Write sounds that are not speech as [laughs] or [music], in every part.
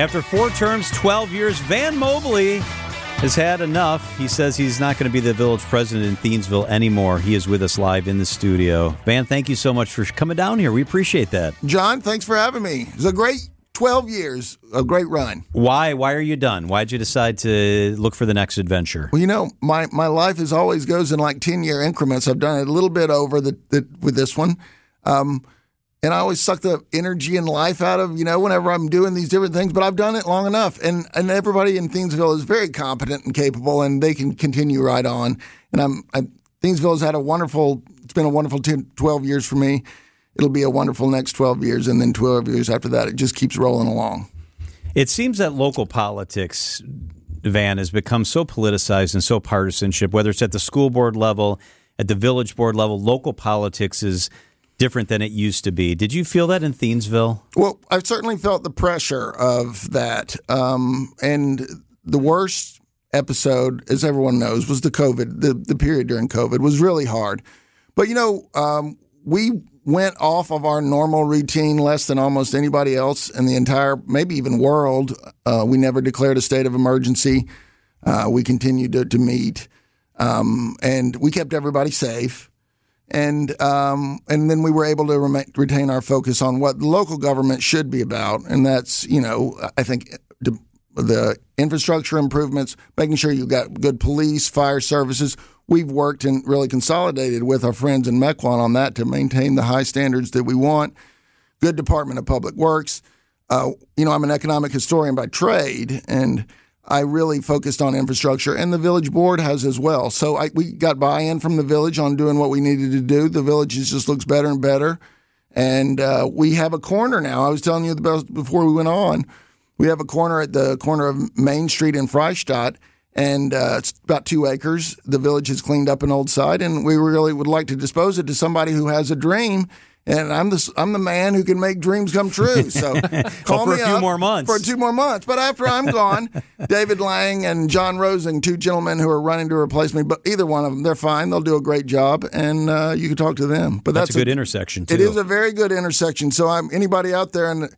After four terms, 12 years, Van Mobley has had enough. He says he's not going to be the village president in Thiensville anymore. He is with us live in the studio. Van, thank you so much for coming down here. We appreciate that. John, thanks for having me. It's a great 12 years, a great run. Why? Why are you done? Why'd you decide to look for the next adventure? Well, you know, my, my life is always goes in like 10 year increments. I've done it a little bit over the, the with this one. Um, and I always suck the energy and life out of you know whenever I'm doing these different things. But I've done it long enough, and and everybody in Thiensville is very competent and capable, and they can continue right on. And I'm I, had a wonderful. It's been a wonderful 10, 12 years for me. It'll be a wonderful next 12 years, and then 12 years after that, it just keeps rolling along. It seems that local politics, Van, has become so politicized and so partisanship. Whether it's at the school board level, at the village board level, local politics is different than it used to be. Did you feel that in Thiensville? Well, I've certainly felt the pressure of that. Um, and the worst episode, as everyone knows, was the COVID, the, the period during COVID was really hard. But, you know, um, we went off of our normal routine less than almost anybody else in the entire, maybe even world. Uh, we never declared a state of emergency. Uh, we continued to, to meet. Um, and we kept everybody safe and um, and then we were able to retain our focus on what local government should be about, and that's you know I think the, the infrastructure improvements, making sure you've got good police, fire services. We've worked and really consolidated with our friends in Mequon on that to maintain the high standards that we want. Good Department of Public Works. Uh, you know, I'm an economic historian by trade, and I really focused on infrastructure, and the village board has as well. So I, we got buy-in from the village on doing what we needed to do. The village just looks better and better, and uh, we have a corner now. I was telling you best before we went on. We have a corner at the corner of Main Street in Freistadt, and uh, it's about two acres. The village has cleaned up an old site, and we really would like to dispose it to somebody who has a dream and I'm the I'm the man who can make dreams come true. So [laughs] call well, for me a few up more months. For two more months. But after I'm gone, [laughs] David Lang and John Rosing, two gentlemen who are running to replace me, but either one of them, they're fine. They'll do a great job, and uh, you can talk to them. But that's, that's a good a, intersection. Too. It is a very good intersection. So I'm anybody out there and.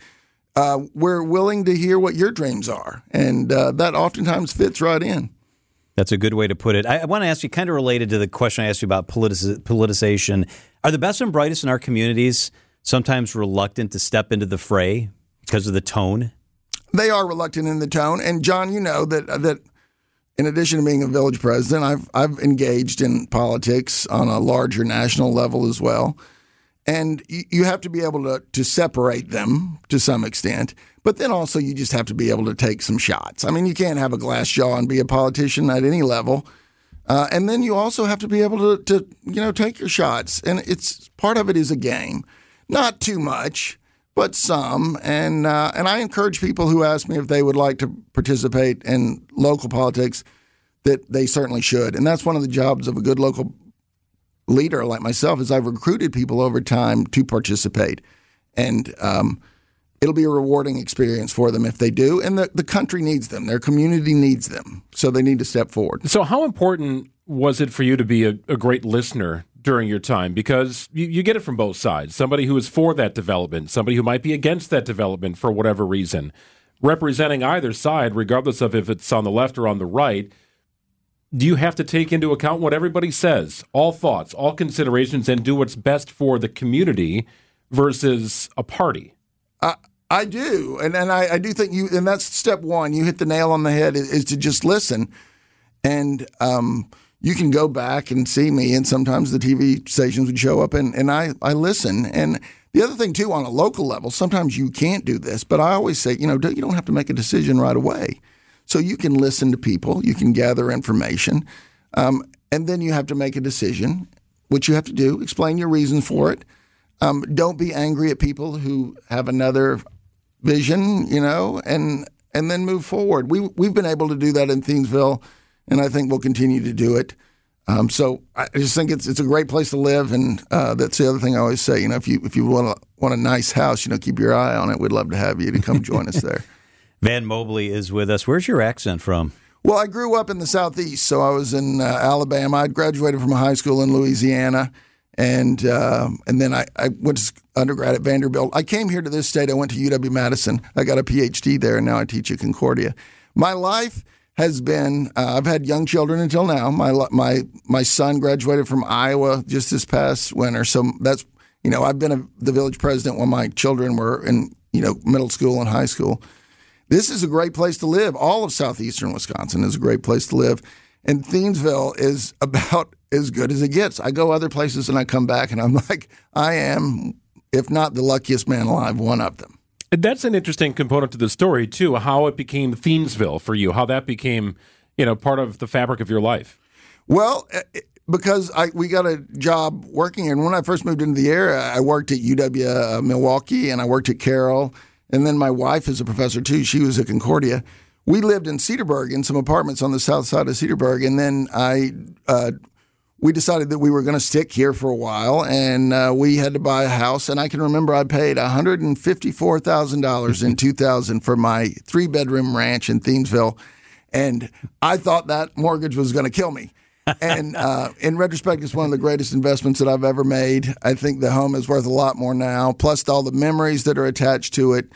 Uh, we're willing to hear what your dreams are, and uh, that oftentimes fits right in. That's a good way to put it. I, I want to ask you, kind of related to the question I asked you about politic- politicization. Are the best and brightest in our communities sometimes reluctant to step into the fray because of the tone? They are reluctant in the tone. And John, you know that uh, that in addition to being a village president, I've I've engaged in politics on a larger national level as well. And you, have to be able to to separate them to some extent. But then also you just have to be able to take some shots. I mean, you can't have a glass jaw and be a politician at any level. Uh, and then you also have to be able to, to, you know, take your shots. And it's part of it is a game. Not too much, but some. And uh, and I encourage people who ask me if they would like to participate in local politics that they certainly should. And that's one of the jobs of a good local leader like myself is I've recruited people over time to participate. And um, it'll be a rewarding experience for them if they do. And the, the country needs them, their community needs them. So they need to step forward. So, how important was it for you to be a, a great listener during your time because you, you, get it from both sides. Somebody who is for that development, somebody who might be against that development for whatever reason. Representing either side, regardless of if it's on the left or on the right, you have to take into account what everybody says, all thoughts, all considerations, and do what's best for the community versus a party? Uh, I do, and and I, I, do think you, and that's step one. You hit the nail on the head is, is to just listen, and um, you can go back and see me, and sometimes the TV stations would show up, and, and I, I listen. And the other thing, too, on a local level, sometimes you can't do this, but I always say, you know, you don't have to make a decision right away. So you can listen to people, you can gather information, um, and then you have to make a decision, which you have to do, explain your reason for it. Um, don't be angry at people who have another vision, you know, and and then move forward. We we've been able to do that in Thiensville and I think we'll continue to do it. Um, so I just think it's it's a great place to live, and uh, that's the other thing I always say. You know, if you if you want a want a nice house, you know, keep your eye on it. We'd love to have you to come join us [laughs] there. Van Mobley is with us. Where's your accent from? Well, I grew up in the southeast, so I was in uh, Alabama. I'd graduated from a high school in Louisiana, and uh, and then I, I went to undergrad at Vanderbilt. I came here to this state. I went to UW Madison. I got a PhD there, and now I teach at Concordia. My life has been. Uh, I've had young children until now. My my my son graduated from Iowa just this past winter, so that's you know I've been a, the village president when my children were in you know middle school and high school. This is a great place to live. All of southeastern Wisconsin is a great place to live. And Thiensville is about [laughs] as good as it gets. I go other places and I come back and I'm [laughs] like, I am, if not the luckiest man alive, one of them. That's an interesting component to the story too. How it became Thiensville for you, how that became, you know, part of the fabric of your life. Well, eh, eh, because I, we got a job working here. And when I first moved into the area, I worked at UW uh, Milwaukee and I worked at Carroll. And then my wife is a professor too. She was at Concordia we lived in Cedarburg in some apartments on the south side of Cedarburg, and then I uh, we decided that we were going to stick here for a while, and uh, we had to buy a house. And I can remember I paid one hundred and fifty four thousand dollars in two thousand for my three bedroom ranch in Thiensville, and I thought that mortgage was going to kill me. And uh, in retrospect, it's one of the greatest investments that I've ever made. I think the home is worth a lot more now, plus all the memories that are attached to it.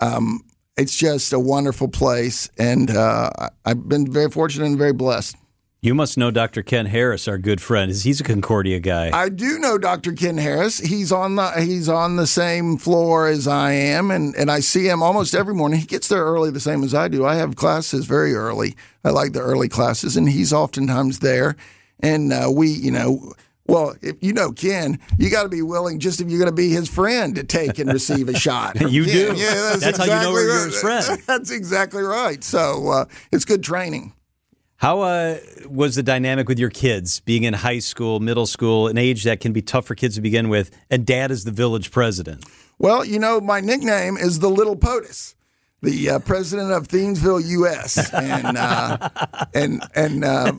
Um, it's just a wonderful place, and uh, I've been very fortunate and very blessed. You must know Dr. Ken Harris, our good friend. He's a Concordia guy. I do know Dr. Ken Harris. He's on the he's on the same floor as I am, and, and I see him almost every morning. He gets there early, the same as I do. I have classes very early. I like the early classes, and he's oftentimes there. And uh, we, you know, well, if you know Ken, you got to be willing, just if you're going to be his friend, to take and receive a shot. [laughs] you Ken. do. Yeah, that's, that's exactly how you know you're his friend. [laughs] That's exactly right. So uh, it's good training. How uh, was the dynamic with your kids being in high school, middle school, an age that can be tough for kids to begin with, and dad is the village president? Well, you know, my nickname is the Little POTUS the uh, president of Thiensville, U.S. and uh, [laughs] and and uh,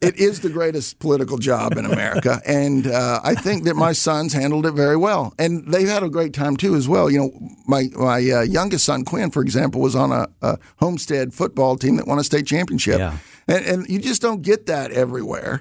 it is the greatest political job in America. And uh, I think that my sons handled it very well, and they've had a great time too as well. You know, my my uh, youngest son Quinn, for example, was on a, a, Homestead football team that won a state championship, yeah. And, and you just don't get that everywhere.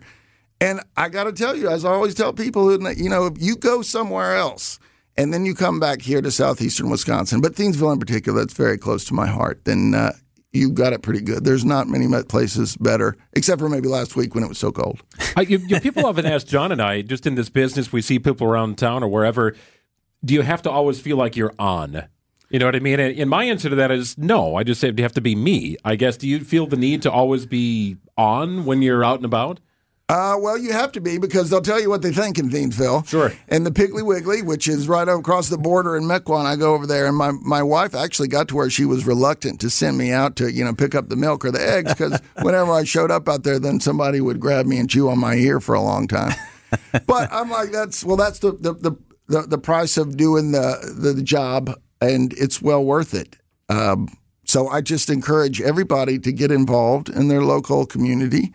And I got to tell you, as I always tell people, who you know, if you go somewhere else and then you come back here to southeastern Wisconsin, but Thiensville in particular, that's very close to my heart, then uh, you got it pretty good. There's not many places better, except for maybe last week when it was so cold. I, you, you, people often ask John and I, just in this business, we see people around town or wherever, do you have to always feel like you're on? You know what I mean? And my answer to that is no. I just say you have to be me. I guess. Do you feel the need to always be on when you're out and about? Uh, well, you have to be because they'll tell you what they think in Thiensville. Sure. And the Piggly Wiggly, which is right across the border in Mequon, I go over there, and my, my wife actually got to where she was reluctant to send me out to you know pick up the milk or the eggs because [laughs] whenever I showed up out there, then somebody would grab me and chew on my ear for a long time. [laughs] but I'm like, that's well, that's the the the, the, the price of doing the, the, the job, and it's well worth it. Um, so I just encourage everybody to get involved in their local community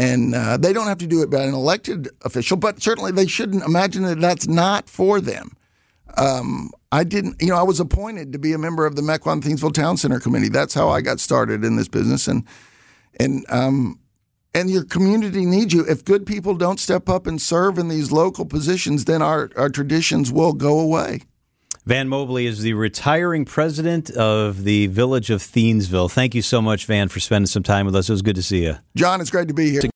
and uh, they don't have to do it by an elected official, but certainly they shouldn't imagine that that's not for them. Um, I didn't, you know, I was appointed to be a member of the Mequon Thiensville Town Center Committee. That's how I got started in this business, and and um, and your community needs you. If good people don't step up and serve in these local positions, then our our traditions will go away. Van Mobley is the retiring president of the village of Thiensville. Thank you so much, Van, for spending some time with us. It was good to see you. John, it's great to be here.